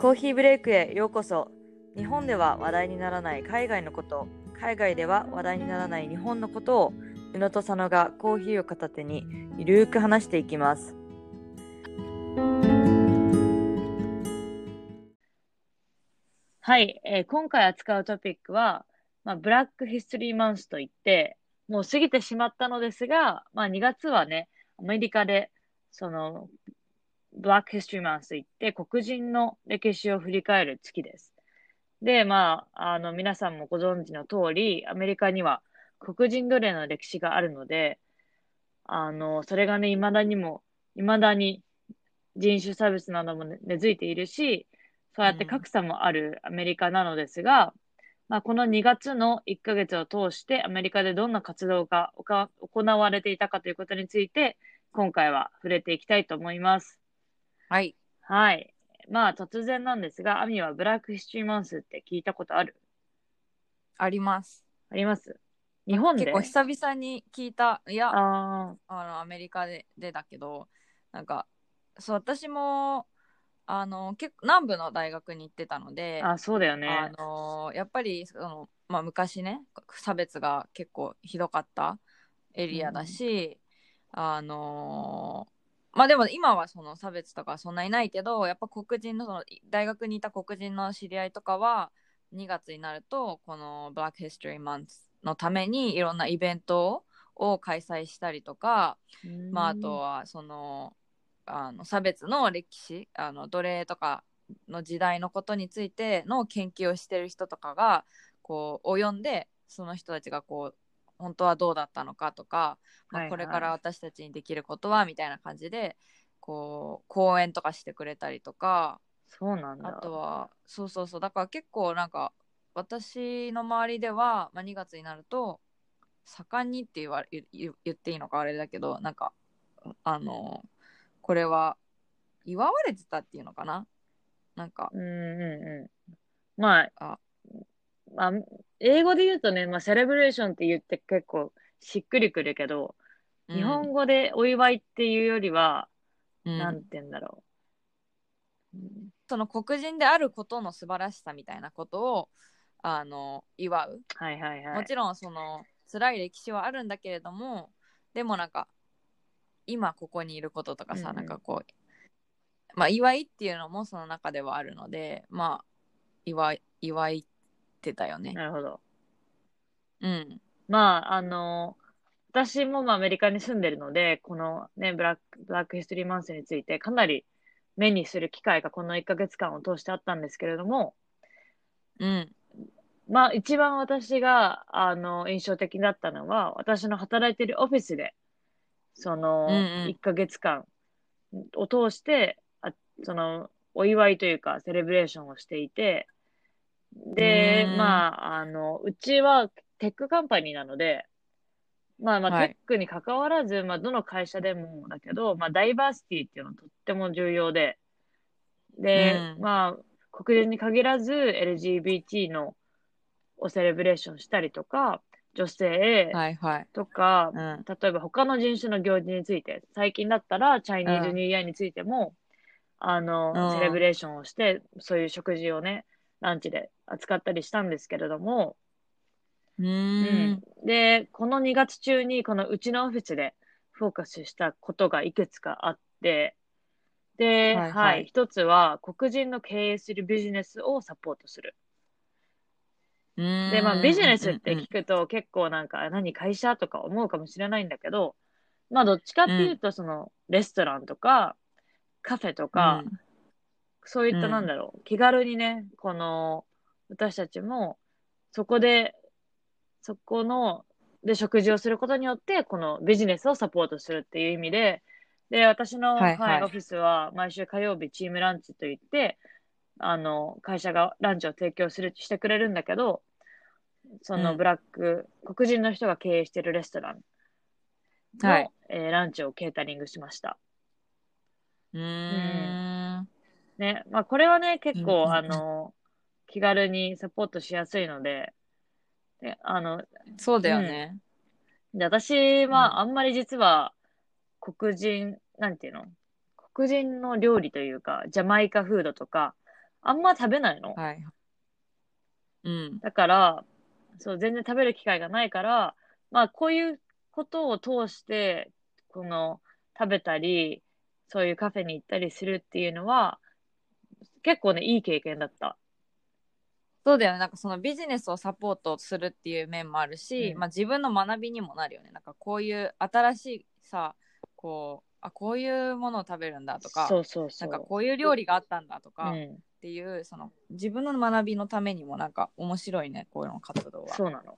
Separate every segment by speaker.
Speaker 1: コーヒーブレイクへようこそ。日本では話題にならない海外のこと。海外では話題にならない日本のことを宇野と佐野がコーヒーを片手にゆるく話していきます。はい、えー今回扱うトピックは、まあ、ブラックヒストリーマンスといってもう過ぎてしまったのですが、まあ、2月はねアメリカでそのブラックヒストリーマンスといって黒人の歴史を振り返る月です。で、まあ、あの、皆さんもご存知の通り、アメリカには黒人奴隷の歴史があるので、あの、それがね、未だにも、未だに人種差別などもね根付いているし、そうやって格差もあるアメリカなのですが、まあ、この2月の1ヶ月を通してアメリカでどんな活動がおか行われていたかということについて、今回は触れていきたいと思います。
Speaker 2: はい。
Speaker 1: はい。まあ、突然なんですが、アミはブラックヒストリーマンスって聞いたことある？
Speaker 2: あります。
Speaker 1: あります？日本で？
Speaker 2: 結構久々に聞いた。いや、あ
Speaker 1: あ
Speaker 2: のアメリカででだけど、なんか、そう、私も、あの、結構南部の大学に行ってたので、
Speaker 1: あ、あ、そうだよね。
Speaker 2: あのやっぱりその、まあ、昔ね差別が結構ひどかったエリアだし、あのまあでも今はその差別とかはそんなにないけどやっぱ黒人のその大学にいた黒人の知り合いとかは2月になるとこの Black History Month のためにいろんなイベントを開催したりとか、
Speaker 1: うん。
Speaker 2: まあ、あとはそのあの差別の歴史あの奴隷とかの時代のことについての研究をしてる人とかがこう及んでその人たちがこう本当はどうだったのかとか、まあ、
Speaker 1: はいはい
Speaker 2: これから私たちにできることはみたいな感じでこう講演とかしてくれたりとか
Speaker 1: そうなんだ。
Speaker 2: あとはそうそうそうだから結構なんか私の周りでは、まあ、2月になると盛んにって言わ言言言っていいのかあれだけどなんかあのこれは祝われてたっていうのかな？なんか
Speaker 1: うんうんうん。まあ、
Speaker 2: あ
Speaker 1: まあ、英語で言うとね、まあ、セレブレーションって言って結構しっくりくるけど、日本語でお祝いっていうよりは、
Speaker 2: うん
Speaker 1: なんて言うんだろう。うん
Speaker 2: その黒人であることの素晴らしさみたいなことをあの祝う
Speaker 1: はいはいはい。
Speaker 2: もちろんその辛い歴史はあるんだけれどもでもなんか今ここにいることとかさ、
Speaker 1: うんうん
Speaker 2: なんかこうまあ祝いっていうのもその中ではあるのでまあ祝い祝いってたよね。
Speaker 1: なるほど。
Speaker 2: うん。
Speaker 1: まあ、あの、私もまあアメリカに住んでるので、このね、ブラック、ブラックヒストリーマンスについてかなり目にする機会がこの1ヶ月間を通してあったんですけれども、
Speaker 2: うん。
Speaker 1: まあ一番私が、あの、印象的だったのは、私の働いてるオフィスで、その、
Speaker 2: うんうん
Speaker 1: 1ヶ月間を通して、あその、お祝いというか、 celebration をしていて、で
Speaker 2: う、ん。
Speaker 1: まあ、あの、うちは tech company なので、まあまあ、
Speaker 2: はい。
Speaker 1: tech に関わらず、まあ、どの会社でもだけど、まあ、ダイバーシティっていうのはとっても重要で、で、
Speaker 2: うん。
Speaker 1: まあ、黒人に限らず LGBT のを celebration したりとか、女性
Speaker 2: はいはい。
Speaker 1: とか、
Speaker 2: うん。
Speaker 1: 例えば他の人種の行事について、最近だったらチャイニーズ
Speaker 2: うん
Speaker 1: ニューイヤーについても、あの、
Speaker 2: うん。
Speaker 1: セレブレーションをして、そういう食事をね、ランチで扱ったりしたんですけれども、
Speaker 2: うーん。
Speaker 1: で、この2月中にこのうちのオフィスでフォーカスしたことがいくつかあって、で、はいい、
Speaker 2: ははい。
Speaker 1: 一つは黒人の経営するビジネスをサポートする。で、
Speaker 2: で
Speaker 1: まあビジネスって聞くと結構なんか、何会社とか思うかもしれないんだけど、まあどっちかっていうとそのレストランとかカフェとか、そういった
Speaker 2: うん。
Speaker 1: なんだろう、気軽にね、この私たちもそこで、そこの、で食事をすることによって、このビジネスをサポートするっていう意味で、で、私の、
Speaker 2: はいはい。
Speaker 1: オフィスは毎週火曜日チームランチといって、あの、会社がランチを提供する、してくれるんだけど、その
Speaker 2: うん。
Speaker 1: ブラック、黒人の人が経営してるレストランの、
Speaker 2: はい。
Speaker 1: えーランチをケータリングしました。
Speaker 2: うーん。
Speaker 1: ね、まあこれはね、結構、
Speaker 2: うん
Speaker 1: あの、気軽にサポートしやすいので、であの、
Speaker 2: そうだよね。
Speaker 1: で私
Speaker 2: うん
Speaker 1: はあんまり実は黒人、なんていうの？黒人の料理というか、ジャマイカフードとか、あんま食べないの。
Speaker 2: はい。うん。
Speaker 1: だから、そう、全然食べる機会がないから、まあ、こういうことを通して、この、食べたり、そういうカフェに行ったりするっていうのは、結構ね、いい経験だった。
Speaker 2: そうだよね。なんかそのビジネスをサポートするっていう面もあるし、
Speaker 1: うん
Speaker 2: まあ自分の学びにもなるよね。なんかこういう新しいさ、こう、あ、こういうものを食べるんだとか、
Speaker 1: そうそうそうん
Speaker 2: なかこういう料理があったんだとか、っ
Speaker 1: うん、
Speaker 2: ていう、その自分の学びのためにもなんか面白いね、こういうの活動は。
Speaker 1: そうなの。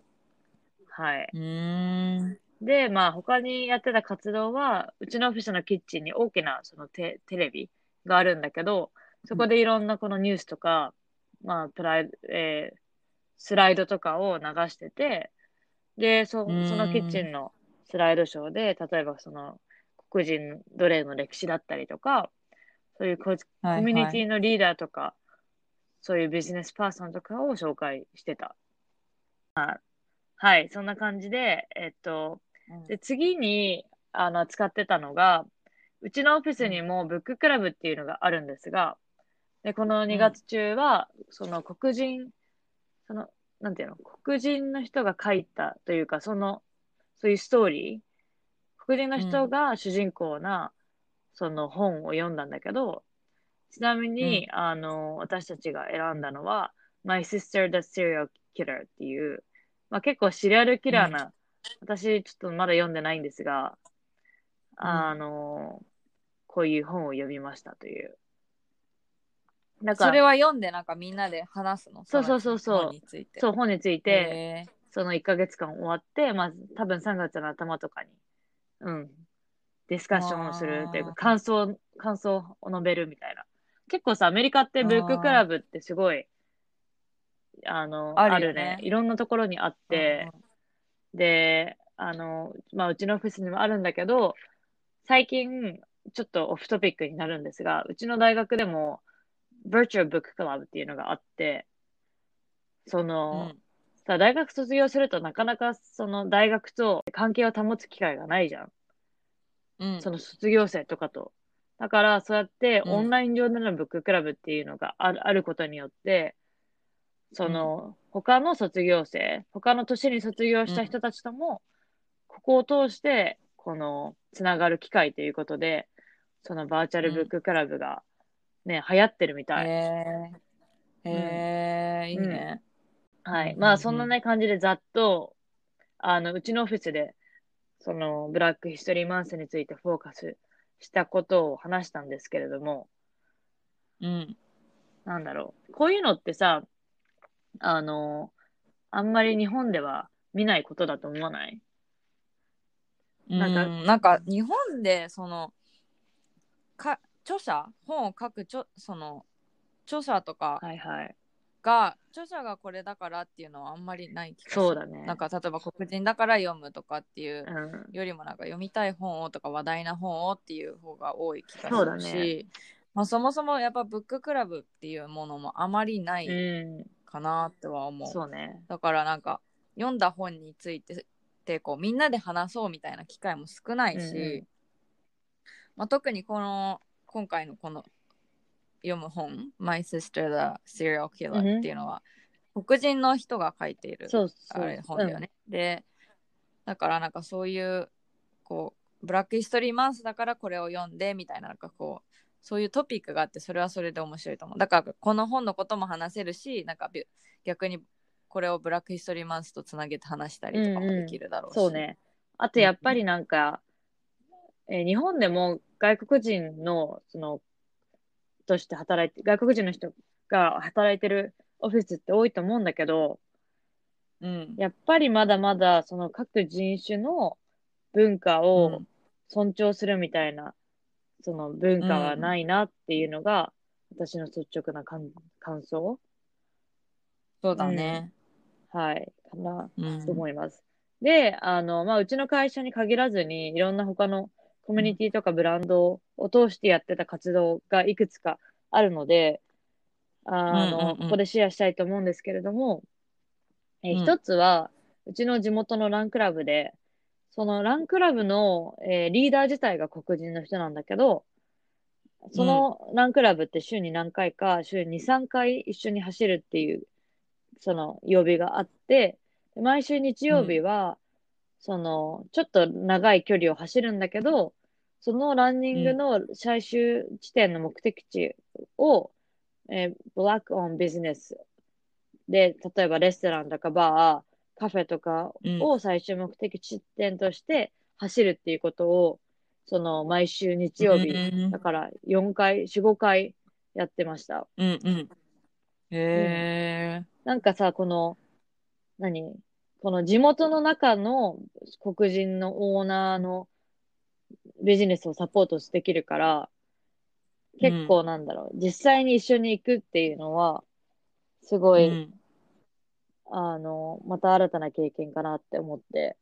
Speaker 1: はい。
Speaker 2: うーん。
Speaker 1: で、まあ、他にやってた活動は、うちのオフィスのキッチンに大きなそのテテレビがあるんだけど、そこでいろんなこのニュースとか、まあ、プライ、えースライドとかを流してて、で、そ
Speaker 2: うん。
Speaker 1: そのキッチンのスライドショーで、例えばその黒人奴隷の歴史だったりとか、そういうコ
Speaker 2: はい
Speaker 1: コミュニテ
Speaker 2: はい
Speaker 1: ィのリーダーとか、そういうビジネスパーソンとかを紹介してた。はいはい、そんな感じで、えっと、で、次に、あの、使ってたのが、うちのオフィスにもブッククラブっていうのがあるんですが、で、この2月中は、その黒人、その、なんていうの、黒人の人が書いたというか、その、そういうストーリー、黒人の人が主人公な、その本を読んだんだけど、ちなみに、あの、私たちが選んだのは、My Sister the Serial Killer っていう、まあ結構シリアルキラーな、私ちょっとまだ読んでないんですが、あの、こういう本を読みましたという。なんか
Speaker 2: それは読んでなんかみんなで話すの？
Speaker 1: そうそうそうそう。
Speaker 2: の本について。
Speaker 1: そう、本について、
Speaker 2: へ
Speaker 1: その1ヶ月間終わって、まあ、多分3月の頭とかに、うん、ディスカッションをするっていうか、感想、感想を述べるみたいな。結構さ、アメリカってブッククラブってすごい、あの、
Speaker 2: あるよね。
Speaker 1: ね。いろんなところにあっ
Speaker 2: ー
Speaker 1: て、で、あの、まあ、うちのオフィスにもあるんだけど、最近、ちょっとオフトピックになるんですが、うちの大学でも、Virtual Book Club っていうのがあって、そ
Speaker 2: うん。
Speaker 1: の、さ、大学卒業するとなかなかその大学と関係を保つ機会がないじゃん。
Speaker 2: うん。
Speaker 1: その卒業生とかと。だから、そうやって
Speaker 2: うん。
Speaker 1: オンライン上でのブッククラブっていうのがあるあることによって、その、他の卒業生、他の年に卒業した人たちとも、ここを通して、この、つながる機会ということで、そのバーチャルブッククラブがね、流行ってるみたい。
Speaker 2: へえ。へえ、いいね。
Speaker 1: はい。
Speaker 2: うん
Speaker 1: まあ、そんなね、感じでざっと、あの、うちのオフィスで、その、ブラックヒストリーマンスについてフォーカスしたことを話したんですけれども、
Speaker 2: うん。
Speaker 1: なんだろう。こういうのってさ、あの、あんまり日本では見ないことだと思わない？
Speaker 2: な
Speaker 1: なんんか
Speaker 2: か、なんか日本でそのか著者？本を書く著その著者とか
Speaker 1: はいはい。
Speaker 2: が、著者がこれだからっていうのはあんまりない気がする
Speaker 1: そうだね。
Speaker 2: なんか例えば黒人だから読むとかっていう
Speaker 1: うん。
Speaker 2: よりもなんか読みたい本をとか話題な本をっていう方が多い気が
Speaker 1: そうだ
Speaker 2: するし、
Speaker 1: ね
Speaker 2: まあ、そもそもやっぱブッククラブっていうものもあまりない
Speaker 1: うん。
Speaker 2: かなっては思う。
Speaker 1: そうね。
Speaker 2: だからなんか読んだ本についてってこうみんなで話そうみたいな機会も少ないし、
Speaker 1: うんうん
Speaker 2: まあ、特にこの今回のこの読む本「My Sister the Serial
Speaker 1: うんう
Speaker 2: Killer」
Speaker 1: ん
Speaker 2: っていうのは、黒人の人が書いている。あれ本だよね。でだからなんかそういうこうブラックヒストリーマンスだからこれを読んでみたいななんかこうそういうトピックがあってそれはそれで面白いと思うだからこの本のことも話せるしなんかび逆にこれをブラックヒストリーマンスとつなげて話したりとかもできるだろうし、
Speaker 1: そうね。あと、やっぱりなんか、えー日本でも外国人の、その、として働いて、外国人の人が働いてるオフィスって多いと思うんだけど、
Speaker 2: うん。
Speaker 1: やっぱりまだまだ、その各人種の文化
Speaker 2: う
Speaker 1: を
Speaker 2: ん。
Speaker 1: 尊重するみたいな、その文化はないなっていうのが、私の率直な感感想。
Speaker 2: そうだね、
Speaker 1: はい、かな。
Speaker 2: うん。
Speaker 1: と思います。で、あの、まあ、うちの会社に限らずに、いろんな他のコミュニティとかブランドを通してやってた活動がいくつかあるので、あの、
Speaker 2: うんうんうん。
Speaker 1: ここでシェアしたいと思うんですけれども、えー
Speaker 2: うん。
Speaker 1: 一つは、うちの地元のランクラブで、そのランクラブの、えーリーダー自体が黒人の人なんだけど、そのランクラブって週に何回か、週に2、3回一緒に走るっていう、その曜日があって、毎週日曜日は、その、ちょっと長い距離を走るんだけど、そのランニングの最終地点の目的地を、えー、ブラックオンビジネスで、例えばレストランとかバー、カフェとかを最終目的地点として走るっていうことを、その毎週日曜日、
Speaker 2: うん
Speaker 1: だから4回、4、5回やってました。
Speaker 2: うんうん。へえ。
Speaker 1: なんかさ、この、何？この地元の中の黒人のオーナーのビジネスをサポートできるから、結構なんだろう、実際に一緒に行くっていうのは、すごい、
Speaker 2: うん
Speaker 1: あの、また新たな経験かなって思って。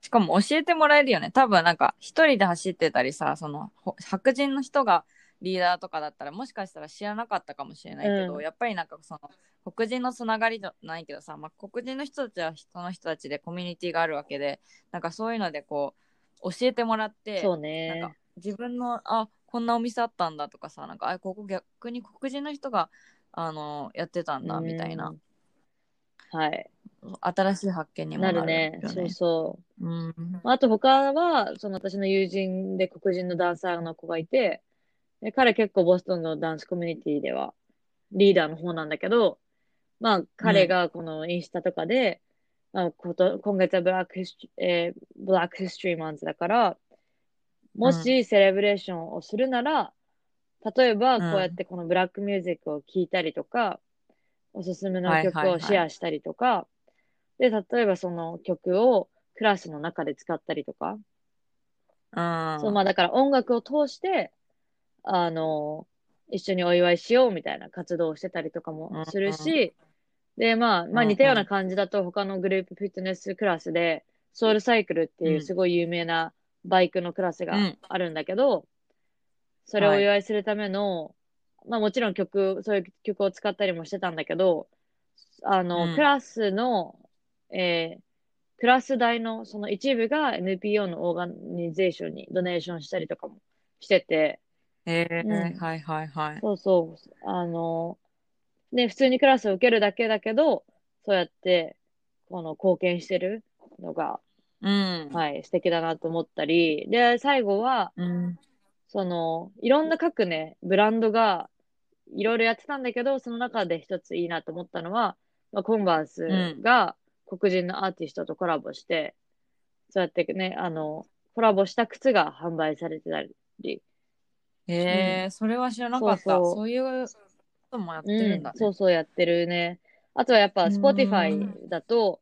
Speaker 2: しかも教えてもらえるよね。多分なんか一人で走ってたりさ、そのほ白人の人がリーダーとかだったらもしかしたら知らなかったかもしれないけど、
Speaker 1: うん
Speaker 2: やっぱりなんかその黒人のつながりじゃないけどさ、まあ、黒人の人たちは人の人たちでコミュニティがあるわけで、なんかそういうのでこう教えてもらって、
Speaker 1: そう
Speaker 2: なん
Speaker 1: ね
Speaker 2: か。自分のあこんなお店あったんだとかさなんかあここ逆に黒人の人があのやってたんだみたいな
Speaker 1: うん。はい。
Speaker 2: 新しい発見にも
Speaker 1: なる
Speaker 2: ね。
Speaker 1: ね。そうそう。
Speaker 2: うん
Speaker 1: あと他は、その私の友人で黒人のダンサーの子がいて、で彼結構ボストンのダンスコミュニティではリーダーの方なんだけど、まあ彼がこのインスタとかで、まあ、こと今月はブラックヒストえーブラックヒストリーマンズだから、もしセレブレーションをするなら、例えばこうやってこのブラックミュージックを聴いたりとか、おすすめの曲をシェアしたりとか、で、例えばその曲をクラスの中で使ったりとか、
Speaker 2: うん。
Speaker 1: そう、まあだから音楽を通して、あの、一緒にお祝いしようみたいな活動をしてたりとかもするし、で、まあ、まあ似たような感じだと他のグループフィットネスクラスで、ソウルサイクルっていう
Speaker 2: うん
Speaker 1: すごい有名なバイクのクラスが
Speaker 2: うん。
Speaker 1: あるんだけど、それをお祝いするための、まあもちろん曲、そういう曲を使ったりもしてたんだけど、あの、
Speaker 2: うん。
Speaker 1: クラスの、えークラス代のその一部が NPO のオーガニゼーションにドネーションしたりとかもしてて、
Speaker 2: えー。
Speaker 1: うん。
Speaker 2: はいはいはい。
Speaker 1: そうそう、あの、で、普通にクラスを受けるだけだけど、そうやって、この貢献してるのが、
Speaker 2: うん。
Speaker 1: はい、素敵だなと思ったり、で、最後は、
Speaker 2: うん。
Speaker 1: その、いろんな各ね、ブランドが、いろいろやってたんだけど、その中で一ついいなと思ったのは、まあ、コンバースが黒人のアーティストとコラボして、そうやってね、あの、コラボした靴が販売されてたり、
Speaker 2: えーそれは知らなかった。
Speaker 1: そうそう
Speaker 2: そういうもやって
Speaker 1: うん
Speaker 2: るんだね。
Speaker 1: そうそうやってるね。あとはやっぱ、
Speaker 2: うん
Speaker 1: Spotify だと、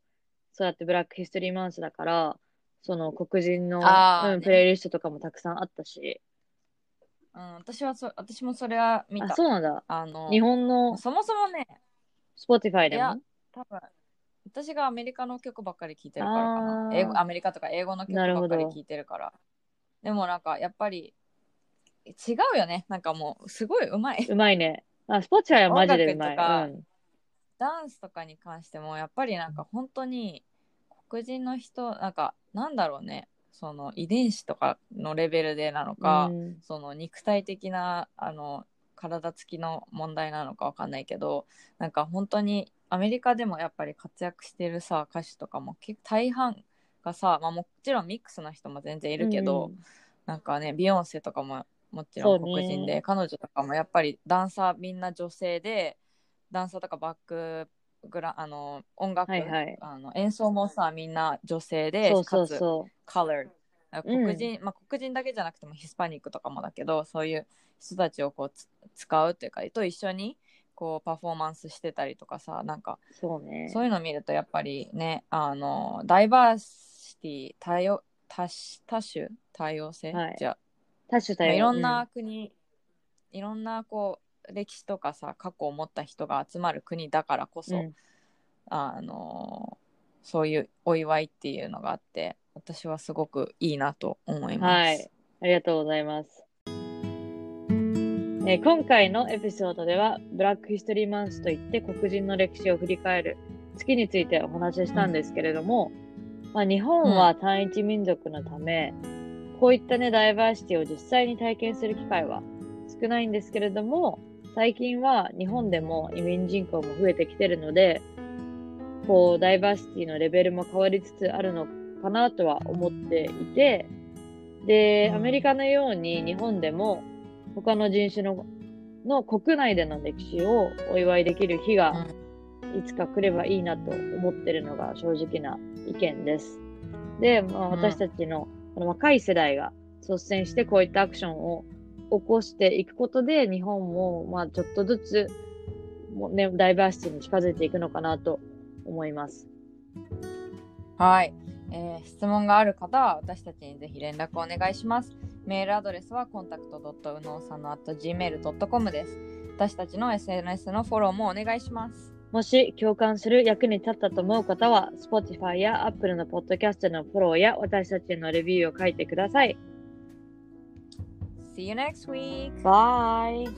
Speaker 1: そうやってブラックヒストリーマンスだから、その黒人の、うん、プレイリストとかもたくさんあったし。
Speaker 2: うん、私はそ、私もそれは見
Speaker 1: あ、
Speaker 2: た。
Speaker 1: そうなんだ。
Speaker 2: あの、
Speaker 1: 日本の
Speaker 2: そもそもね、
Speaker 1: Spotify で
Speaker 2: いや
Speaker 1: も
Speaker 2: 多分私がアメリカの曲ばっかり聴いてるからか
Speaker 1: あ
Speaker 2: な
Speaker 1: ー
Speaker 2: 英語アメリカとか英語の曲ばっかり聴いてるからでもなんかやっぱり違うよねなんかもうすごいうまい
Speaker 1: うまいね。あ、Spotify はマジでうまい。うん。
Speaker 2: ダンスとかに関してもやっぱりなんか本当に黒人の人なんかなんだろうね。その遺伝子とかのレベルでなのか、
Speaker 1: うん。
Speaker 2: その肉体的なあの体つきの問題なのかわかんないけどなんか本当にアメリカでもやっぱり活躍してるさ歌手とかも結構大半がさ、まあ、もちろんミックスの人も全然いるけど、
Speaker 1: うん。
Speaker 2: なんかねビヨンセとかももちろん黒人で、彼女とかもやっぱりダンサーみんな女性でダンサーとかバックグラあの音楽、
Speaker 1: はいはい。
Speaker 2: あの演奏もさみんな女性で
Speaker 1: そうそう
Speaker 2: かつ
Speaker 1: そ
Speaker 2: colored
Speaker 1: うん。
Speaker 2: 黒人、まあ黒人だけじゃなくてもヒスパニックとかもだけどそういう人たちをこうつ使うっていうかと一緒にこうパフォーマンスしてたりとかさなんか
Speaker 1: う。そうね。
Speaker 2: そういうの見るとやっぱりねあのダイバーシティ多様多種多種多様性、
Speaker 1: はい。
Speaker 2: じゃあ
Speaker 1: 多種多様。
Speaker 2: まあいろんな国、いろんなこう歴史とかさ過去を持った人が集まる国だからこそ、
Speaker 1: うんうん
Speaker 2: あのそういうお祝いっていうのがあって私はすごくいいなと思います。
Speaker 1: はい。ありがとうございます。えー今回のエピソードでは、ブラックヒストリーマンスといって黒人の歴史を振り返る月についてお話ししたんですけれども、まあ、日本は単一民族のため、こういったね、ダイバーシティを実際に体験する機会は少ないんですけれども、最近は日本でも移民人口も増えてきてるので、こう、ダイバーシティのレベルも変わりつつあるのかなとは思っていて、で、アメリカのように日本でも他の人種のの国内での歴史をお祝いできる日がいつか来ればいいなと思ってるのが正直な意見です。で、まあ、私たちのこの若い世代が率先してこういったアクションを起こしていくことで日本もまあちょっとずつもう、ね、ダイバーシティに近づいていくのかなと思います。
Speaker 2: はい、えー質問がある方は私たちにぜひ連絡お願いします。メールアドレスはコンタクトドットうのうさんの gmail.com です。私たちの SNS のフォローもお願いします。
Speaker 1: もし共感する役に立ったと思う方は、Spotify や Apple のポッドキャストのフォローや私たちのレビューを書いてください。
Speaker 2: See you next week!
Speaker 1: Bye!